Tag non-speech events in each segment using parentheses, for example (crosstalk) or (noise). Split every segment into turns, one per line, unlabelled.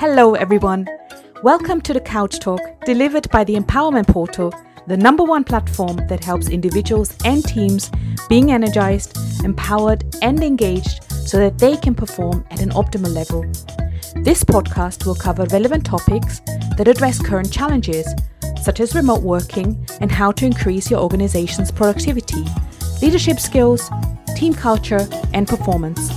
Hello, everyone. Welcome to the Couch Talk, delivered by the Empowerment Portal, the number one platform that helps individuals and teams being energized, empowered, and engaged so that they can perform at an optimal level. This podcast will cover relevant topics that address current challenges, such as remote working and how to increase your organization's productivity, leadership skills, team culture, and performance.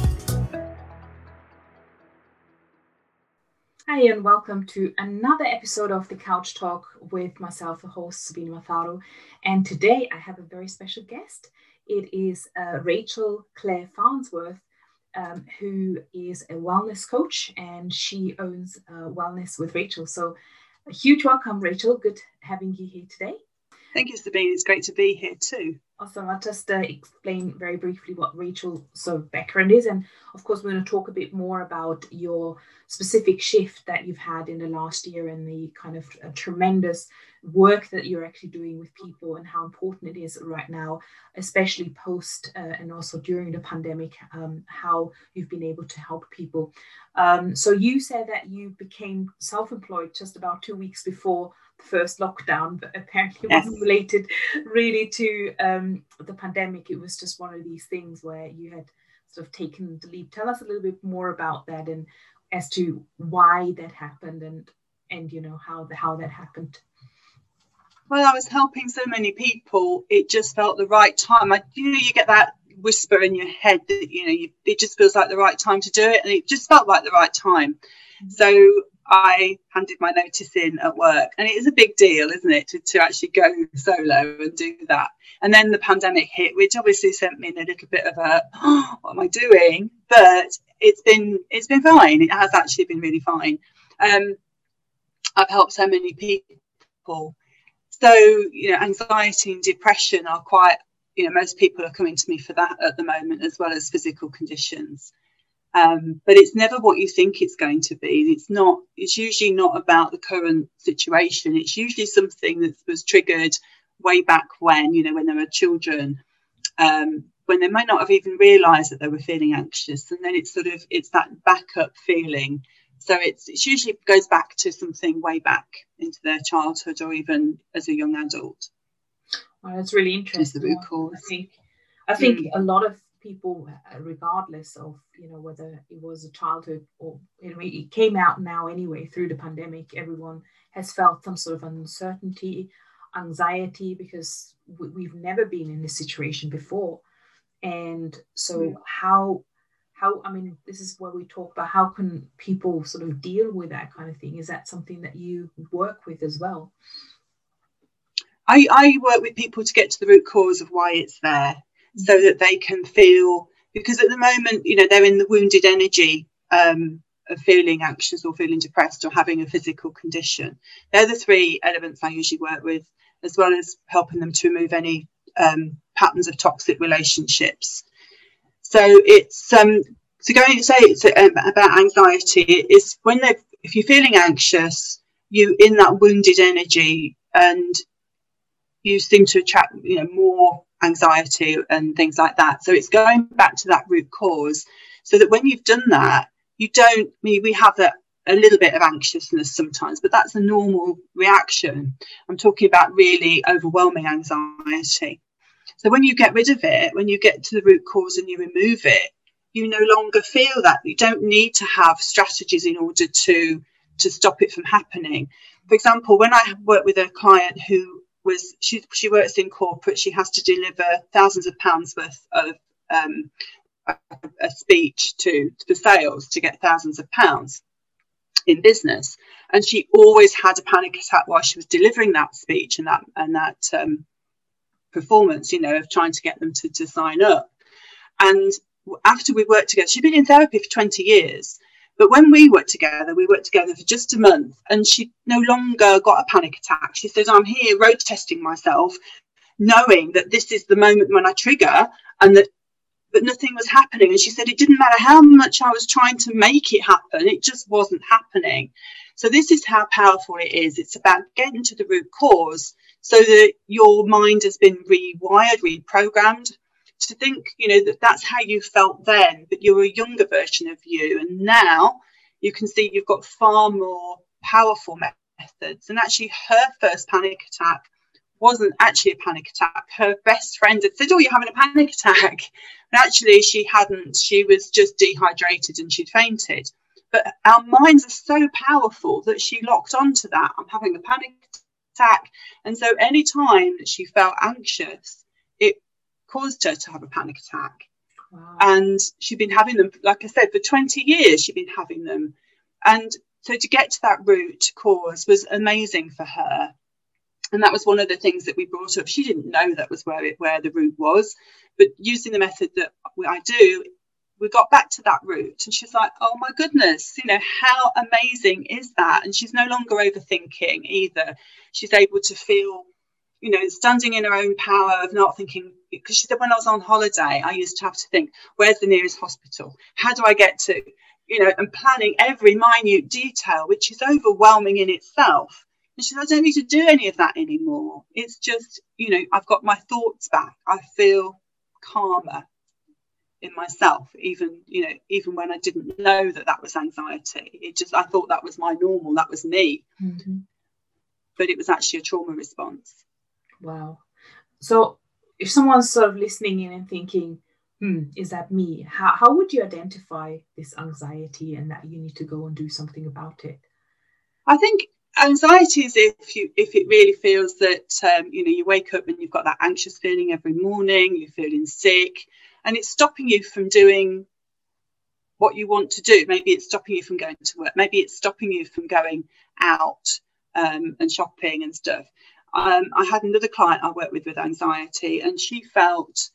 Hi, and welcome to another episode of the Couch Talk with myself, the host Sabine Matharu. And today I have a very special guest. It is uh, Rachel Claire Farnsworth, um, who is a wellness coach and she owns uh, Wellness with Rachel. So, a huge welcome, Rachel. Good having you here today.
Thank you, Sabine. It's great to be here too.
Awesome. I'll just uh, explain very briefly what Rachel's so background is, and of course, we're going to talk a bit more about your specific shift that you've had in the last year and the kind of uh, tremendous work that you're actually doing with people and how important it is right now, especially post uh, and also during the pandemic, um, how you've been able to help people. Um, so you said that you became self-employed just about two weeks before first lockdown, but apparently yes. wasn't related really to um, the pandemic. It was just one of these things where you had sort of taken the leap. Tell us a little bit more about that and as to why that happened and and you know how the, how that happened.
Well, I was helping so many people. It just felt the right time. I, you know, you get that whisper in your head that you know you, it just feels like the right time to do it, and it just felt like the right time. Mm-hmm. So I handed my notice in at work, and it is a big deal, isn't it, to, to actually go solo and do that. And then the pandemic hit, which obviously sent me in a little bit of a, oh, (gasps) what am I doing? But it's been it's been fine. It has actually been really fine. Um, I've helped so many people. So you know, anxiety and depression are quite. You know, most people are coming to me for that at the moment, as well as physical conditions. Um, but it's never what you think it's going to be. It's not. It's usually not about the current situation. It's usually something that was triggered way back when. You know, when there were children, um, when they might not have even realised that they were feeling anxious, and then it's sort of it's that backup feeling. So it's it usually goes back to something way back into their childhood or even as a young adult.
Well, that's really interesting. the root cause. I think I think mm. a lot of people, uh, regardless of you know whether it was a childhood or you know it came out now anyway through the pandemic, everyone has felt some sort of uncertainty, anxiety because we've never been in this situation before, and so mm. how how i mean this is where we talk about how can people sort of deal with that kind of thing. Is that something that you work with as well?
I i work with people to get to the root cause of why it's there so that they can feel because at the moment you know they're in the wounded energy um, of feeling anxious or feeling depressed or having a physical condition. They're the three elements i usually work with as well as helping them to remove any um, patterns of toxic relationships. So it's um so going to say it's um, about anxiety is when they if you're feeling anxious you in that wounded energy and you seem to attract you know more anxiety and things like that. So it's going back to that root cause so that when you've done that, you don't, I mean, we have that a little bit of anxiousness sometimes, but that's a normal reaction. I'm talking about really overwhelming anxiety. So when you get rid of it, when you get to the root cause and you remove it, you no longer feel that. You don't need to have strategies in order to to stop it from happening. For example, when I work with a client who was she she works in corporate. She has to deliver thousands of pounds worth of um, a, a speech to for sales to get thousands of pounds in business, and she always had a panic attack while she was delivering that speech and that and that um, performance. You know, of trying to get them to to sign up. And after we worked together, she'd been in therapy for 20 years but when we worked together, we worked together for just a month and she no longer got a panic attack. She says, I'm here road testing myself, knowing that this is the moment when I trigger and that but nothing was happening. And she said it didn't matter how much I was trying to make it happen, it just wasn't happening. So this is how powerful it is. It's about getting to the root cause so that your mind has been rewired, reprogrammed, to think, you know, that that's how you felt then, but you're a younger version of you. And now you can see you've got far more powerful methods. And actually, her first panic attack wasn't actually a panic attack. Her best friend had said, Oh, you're having a panic attack. (laughs) And actually, she hadn't. She was just dehydrated and she'd fainted. But our minds are so powerful that she locked onto that. I'm having a panic attack. And so, any time that she felt anxious, caused her to have a panic attack. Wow. And she'd been having them, like I said, for 20 years, she'd been having them. And so to get to that root cause was amazing for her. And that was one of the things that we brought up. She didn't know that was where it, where the root was, but using the method that I do, we got back to that root, and she's like, "Oh my goodness, you know how amazing is that?" And she's no longer overthinking either. She's able to feel, you know, standing in her own power of not thinking. Because she said, when I was on holiday, I used to have to think, "Where's the nearest hospital? How do I get to?" You know, and planning every minute detail, which is overwhelming in itself and she said, I don't need to do any of that anymore. It's just, you know, I've got my thoughts back. I feel calmer in myself, even, you know, even when I didn't know that that was anxiety. It just, I thought that was my normal, that was me. Mm-hmm. But it was actually a trauma response.
Wow. So if someone's sort of listening in and thinking, hmm, is that me? How, how would you identify this anxiety and that you need to go and do something about it?
I think anxiety is if you if it really feels that um, you know you wake up and you've got that anxious feeling every morning you're feeling sick and it's stopping you from doing what you want to do maybe it's stopping you from going to work maybe it's stopping you from going out um, and shopping and stuff um, i had another client i worked with with anxiety and she felt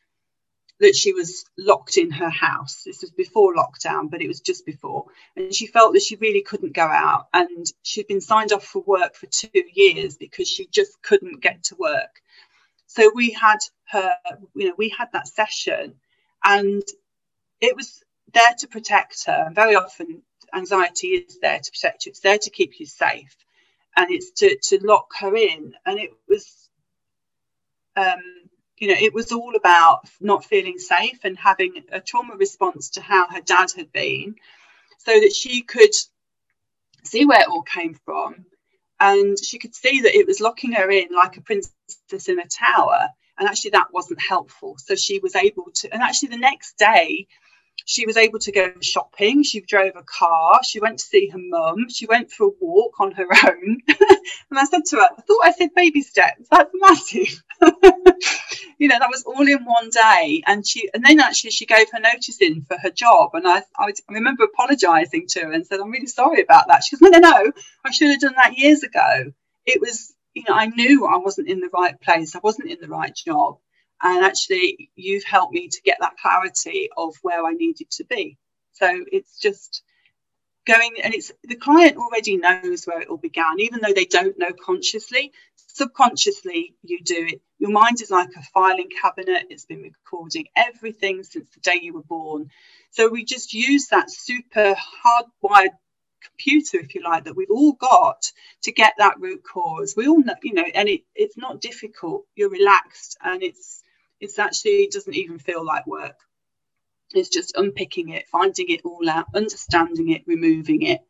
that she was locked in her house. This was before lockdown, but it was just before. And she felt that she really couldn't go out. And she'd been signed off for work for two years because she just couldn't get to work. So we had her, you know, we had that session and it was there to protect her. And very often anxiety is there to protect you, it's there to keep you safe. And it's to, to lock her in. And it was um, you know, it was all about not feeling safe and having a trauma response to how her dad had been so that she could see where it all came from. And she could see that it was locking her in like a princess in a tower. And actually, that wasn't helpful. So she was able to, and actually, the next day, she was able to go shopping. She drove a car. She went to see her mum. She went for a walk on her (laughs) own. and I said to her, I thought I said baby steps. That's massive. (laughs) you know, that was all in one day. And she, and then actually she gave her notice in for her job. And I, I, I remember apologizing to her and said, I'm really sorry about that. She goes, no, no, no, I should have done that years ago. It was, you know, I knew I wasn't in the right place. I wasn't in the right job. And actually, you've helped me to get that clarity of where I needed to be. So it's just going, and it's the client already knows where it all began, even though they don't know consciously. Subconsciously, you do it. Your mind is like a filing cabinet, it's been recording everything since the day you were born. So we just use that super hardwired computer, if you like, that we've all got to get that root cause. We all know, you know, and it, it's not difficult. You're relaxed and it's it's actually it doesn't even feel like work. It's just unpicking it, finding it all out, understanding it, removing it,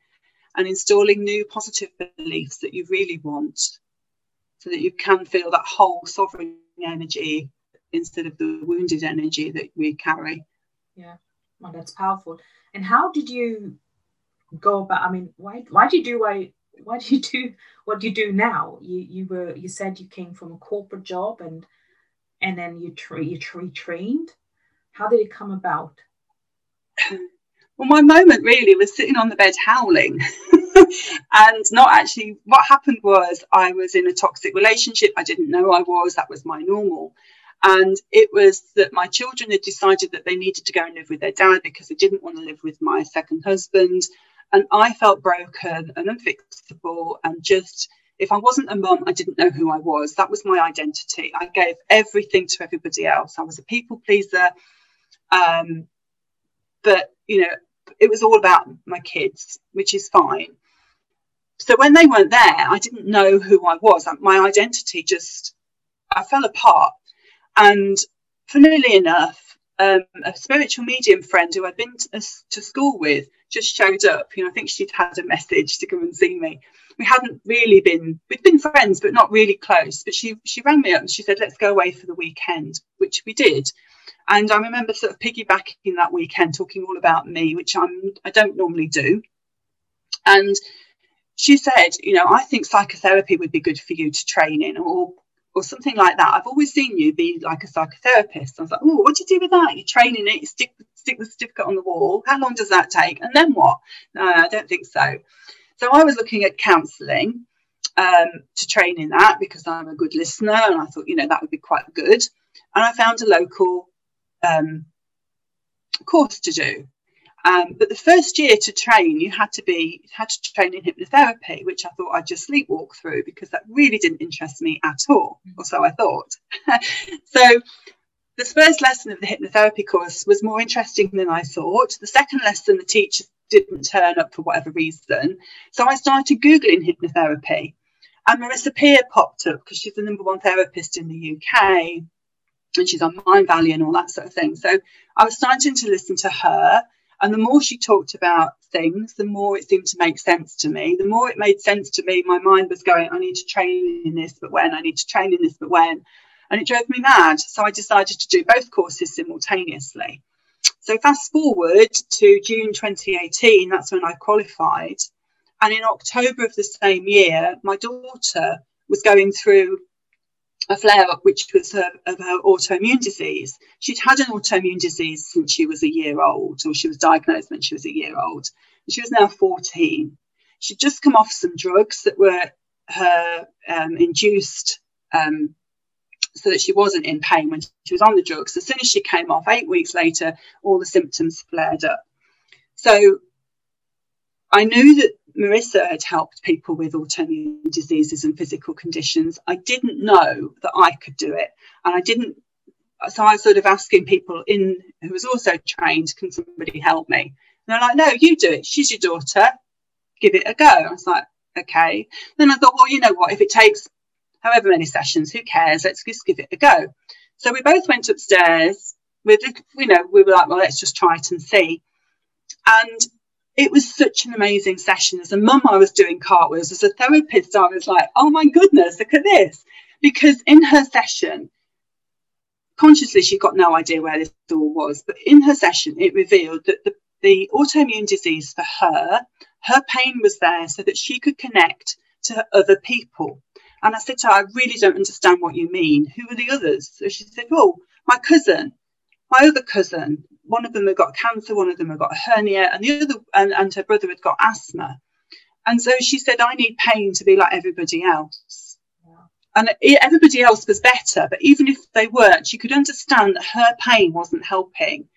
and installing new positive beliefs that you really want so that you can feel that whole sovereign energy instead of the wounded energy that we carry.
Yeah, well, that's powerful. And how did you go about? I mean, why why do you do why why do you do what do you do now? You you were you said you came from a corporate job and and then you tra- you trained. How did it come about?
Well, my moment really was sitting on the bed howling. (laughs) and not actually what happened was I was in a toxic relationship. I didn't know I was, that was my normal. And it was that my children had decided that they needed to go and live with their dad because they didn't want to live with my second husband. And I felt broken and unfixable and just if I wasn't a mum, I didn't know who I was. That was my identity. I gave everything to everybody else. I was a people pleaser. Um, but, you know, it was all about my kids, which is fine. So when they weren't there, I didn't know who I was. My identity just, I fell apart. And funnily enough, um, a spiritual medium friend who I'd been to, to, school with just showed up. You know, I think she'd had a message to come and see me. We hadn't really been, we'd been friends, but not really close. But she she rang me up and she said, let's go away for the weekend, which we did. And I remember sort of piggybacking that weekend, talking all about me, which I'm I don't normally do. And she said, you know, I think psychotherapy would be good for you to train in, or or something like that. I've always seen you be like a psychotherapist. I was like, oh, what do you do with that? You're training it, you stick, stick the certificate on the wall. How long does that take? And then what? No, I don't think so. So I was looking at counselling um, to train in that because I'm a good listener and I thought, you know, that would be quite good. And I found a local um, course to do. Um, but the first year to train, you had to be had to train in hypnotherapy, which I thought I'd just sleepwalk through because that really didn't interest me at all, or so I thought. (laughs) so the first lesson of the hypnotherapy course was more interesting than I thought. The second lesson, the teacher didn't turn up for whatever reason, so I started googling hypnotherapy, and Marissa Peer popped up because she's the number one therapist in the UK. And she's on Mindvalley and all that sort of thing. So I was starting to listen to her and the more she talked about things, the more it seemed to make sense to me. The more it made sense to me, my mind was going, I need to train in this, but when? I need to train in this, but when? And it drove me mad. So I decided to do both courses simultaneously. So fast forward to June 2018, that's when I qualified. And in October of the same year, my daughter was going through a flare up, which was her, of her autoimmune disease. She'd had an autoimmune disease since she was a year old, or she was diagnosed when she was a year old. She was now 14. She'd just come off some drugs that were her um, induced um, so that she wasn't in pain when she was on the drugs. As soon as she came off, eight weeks later, all the symptoms flared up. So I knew that Marissa had helped people with autoimmune diseases and physical conditions. I didn't know that I could do it. And I didn't, so I was sort of asking people in who was also trained, can somebody help me? And they're like, no, you do it. She's your daughter. Give it a go. I was like, okay. Then I thought, well, you know what? If it takes however many sessions, who cares? Let's just give it a go. So we both went upstairs with, you know, we were like, well, let's just try it and see. And it was such an amazing session. As a mum, I was doing cartwheels. As a therapist, I was like, oh my goodness, look at this. Because in her session, consciously, she got no idea where this all was, but in her session, it revealed that the, the autoimmune disease for her, her pain was there so that she could connect to other people. And I said to her, I really don't understand what you mean. Who are the others? So she said, Oh, my cousin, my other cousin, one of them had got cancer, one of them had got hernia, and the other and, and her brother had got asthma. And so she said, I need pain to be like everybody else. And everybody else was better, but even if they weren't, she could understand that her pain wasn't helping.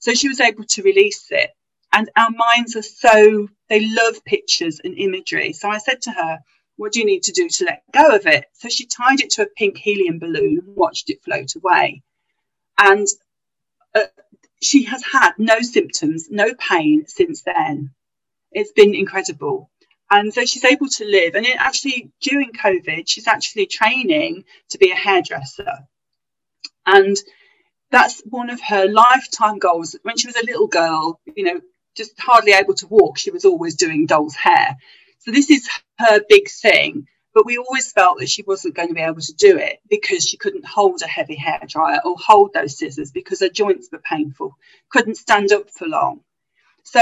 So she was able to release it. And our minds are so, they love pictures and imagery. So I said to her, What do you need to do to let go of it? So she tied it to a pink helium balloon and watched it float away. And uh, she has had no symptoms, no pain since then. It's been incredible. And so she's able to live. And it actually, during COVID, she's actually training to be a hairdresser. And that's one of her lifetime goals. When she was a little girl, you know, just hardly able to walk, she was always doing doll's hair. So this is her big thing. But we always felt that she wasn't going to be able to do it because she couldn't hold a heavy hair dryer or hold those scissors because her joints were painful, couldn't stand up for long. So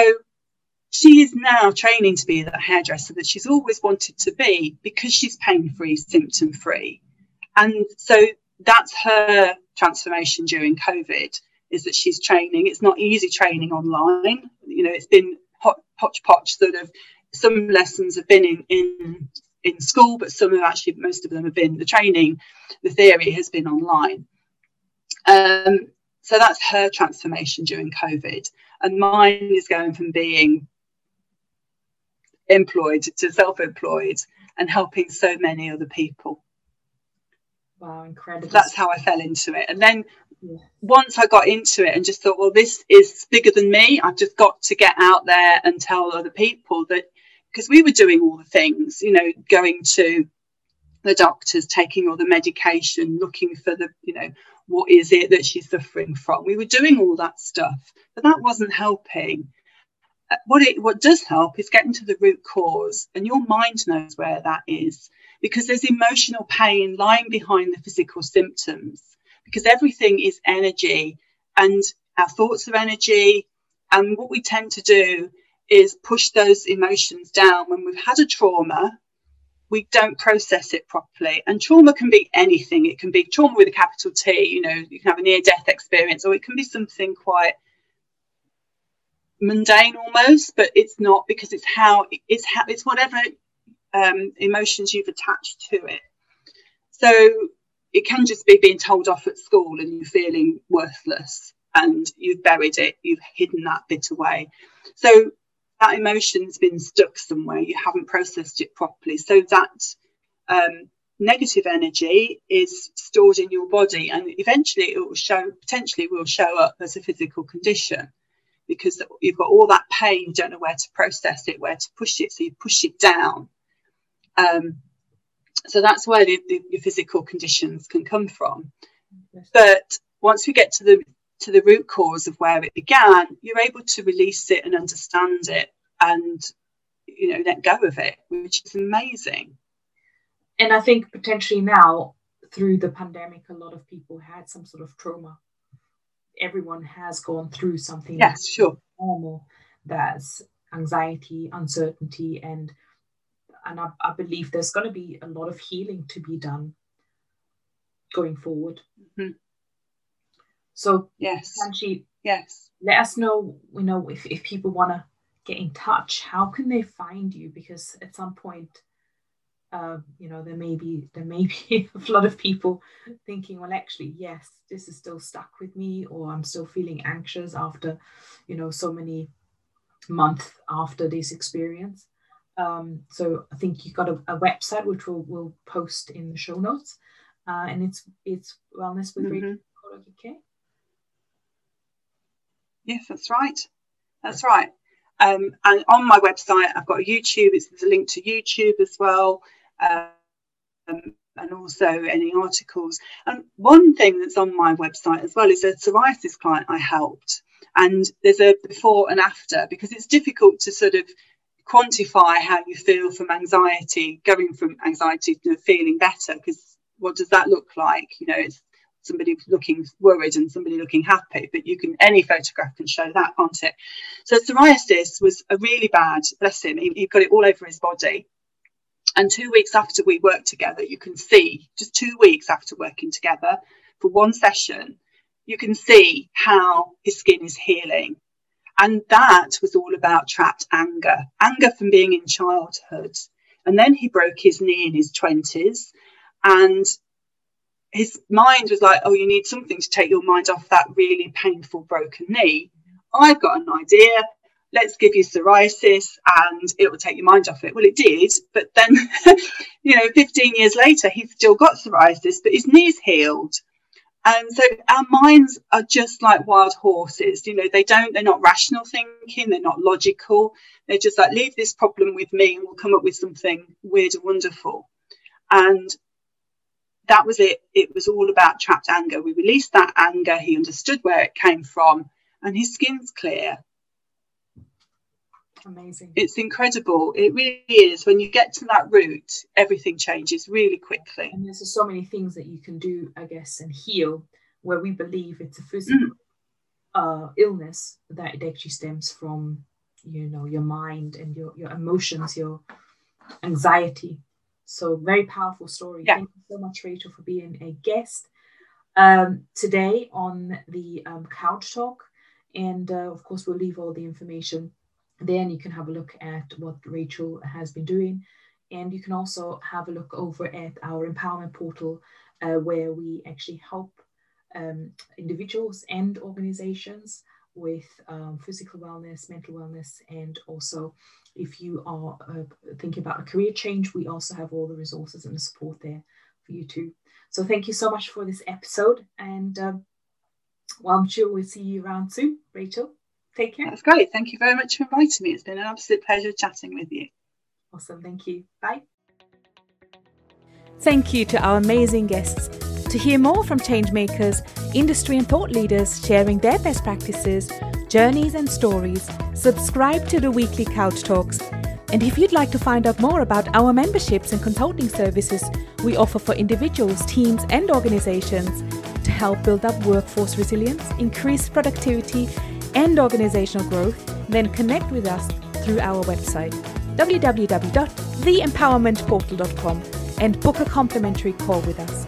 she is now training to be the hairdresser that she's always wanted to be because she's pain free, symptom free. And so that's her transformation during COVID is that she's training. It's not easy training online. You know, it's been hot, hodgepodge sort of some lessons have been in, in in school, but some have actually, most of them have been the training, the theory has been online. Um, so that's her transformation during COVID. And mine is going from being employed to self employed and helping so many other people.
Wow, incredible.
That's how I fell into it. And then yeah. once I got into it and just thought, well, this is bigger than me, I've just got to get out there and tell other people that because we were doing all the things, you know, going to the doctors, taking all the medication, looking for the, you know, what is it that she's suffering from. We were doing all that stuff, but that wasn't helping. Uh, what it what does help is getting to the root cause, and your mind knows where that is because there's emotional pain lying behind the physical symptoms. Because everything is energy, and our thoughts are energy, and what we tend to do is push those emotions down when we've had a trauma we don't process it properly. And trauma can be anything. It can be trauma with a capital T, you know, you can have a near death experience, or it can be something quite mundane almost, but it's not because it's how it's how it's whatever um, emotions you've attached to it. So it can just be being told off at school and you're feeling worthless and you've buried it, you've hidden that bit away. So that emotion's been stuck somewhere, you haven't processed it properly. So that um, negative energy is stored in your body and eventually it will show, potentially will show up as a physical condition because you've got all that pain, you don't know where to process it, where to push it, so you push it down. Um, so that's where the, the, your physical conditions can come from. But once we get to the to the root cause of where it began, you're able to release it and understand it and you know let go of it, which is amazing.
And I think potentially now through the pandemic, a lot of people had some sort of trauma. Everyone has gone through something.
Yes, sure.
Normal. There's anxiety, uncertainty, and and I, I believe there's going to be a lot of healing to be done going forward. Mm-hmm. So
yes, yes,
let us know. You know, if, if people want to get in touch, how can they find you? Because at some point, uh, you know, there may be there may (laughs) be a lot of people thinking, well, actually, yes, this is still stuck with me, or I'm still feeling anxious after, you know, so many months after this experience. Um, so I think you've got a, a, website which we'll, we'll post in the show notes, uh, and it's it's wellness with mm-hmm.
Yes, that's right. That's right. Um, and on my website, I've got a YouTube. It's a link to YouTube as well, um, and also any articles. And one thing that's on my website as well is a psoriasis client I helped, and there's a before and after because it's difficult to sort of quantify how you feel from anxiety, going from anxiety to feeling better because what does that look like? You know, it's somebody looking worried and somebody looking happy, but you can any photograph can show that, can't it? So psoriasis was a really bad, bless him, he, he got it all over his body. And two weeks after we worked together, you can see, just two weeks after working together for one session, you can see how his skin is healing. And that was all about trapped anger, anger from being in childhood. And then he broke his knee in his 20s. And his mind was like, oh, you need something to take your mind off that really painful broken knee. I've got an idea. Let's give you psoriasis and it will take your mind off it. Well, it did. But then, (laughs) you know, 15 years later, he's still got psoriasis, but his knee's healed. And so our minds are just like wild horses. You know, they don't, they're not rational thinking, they're not logical. They're just like, leave this problem with me and we'll come up with something weird and wonderful. And that was it. It was all about trapped anger. We released that anger. He understood where it came from, and his skin's clear.
Amazing.
It's incredible. It really is. When you get to that root, everything changes really quickly.
And there's so many things that you can do, I guess, and heal where we believe it's a physical mm. uh, illness that it actually stems from, you know, your mind and your, your emotions, your anxiety so very powerful story. Yeah. Thank you so much, Rachel, for being a guest um, today on the um, Couch Talk. And uh, of course, we'll leave all the information there and you can have a look at what Rachel has been doing. And you can also have a look over at our empowerment portal uh, where we actually help um, individuals and organizations with um, physical wellness, mental wellness, and also if you are uh, thinking about a career change, we also have all the resources and the support there for you too. So thank you so much for this episode. And um, well, I'm sure we'll see you around soon. Rachel, take care.
That's great. Thank you very much for inviting me. It's been an absolute pleasure chatting with you.
Awesome. Thank you. Bye.
Thank you to our amazing guests
To hear more from changemakers, industry and thought leaders sharing their best practices, journeys, and stories, subscribe to the weekly Couch Talks. And if you'd like to find out more about our memberships and consulting services we offer for individuals, teams, and organizations to help build up workforce resilience, increase productivity, and organizational growth, then connect with us through our website www.theempowermentportal.com and book a complimentary call with us.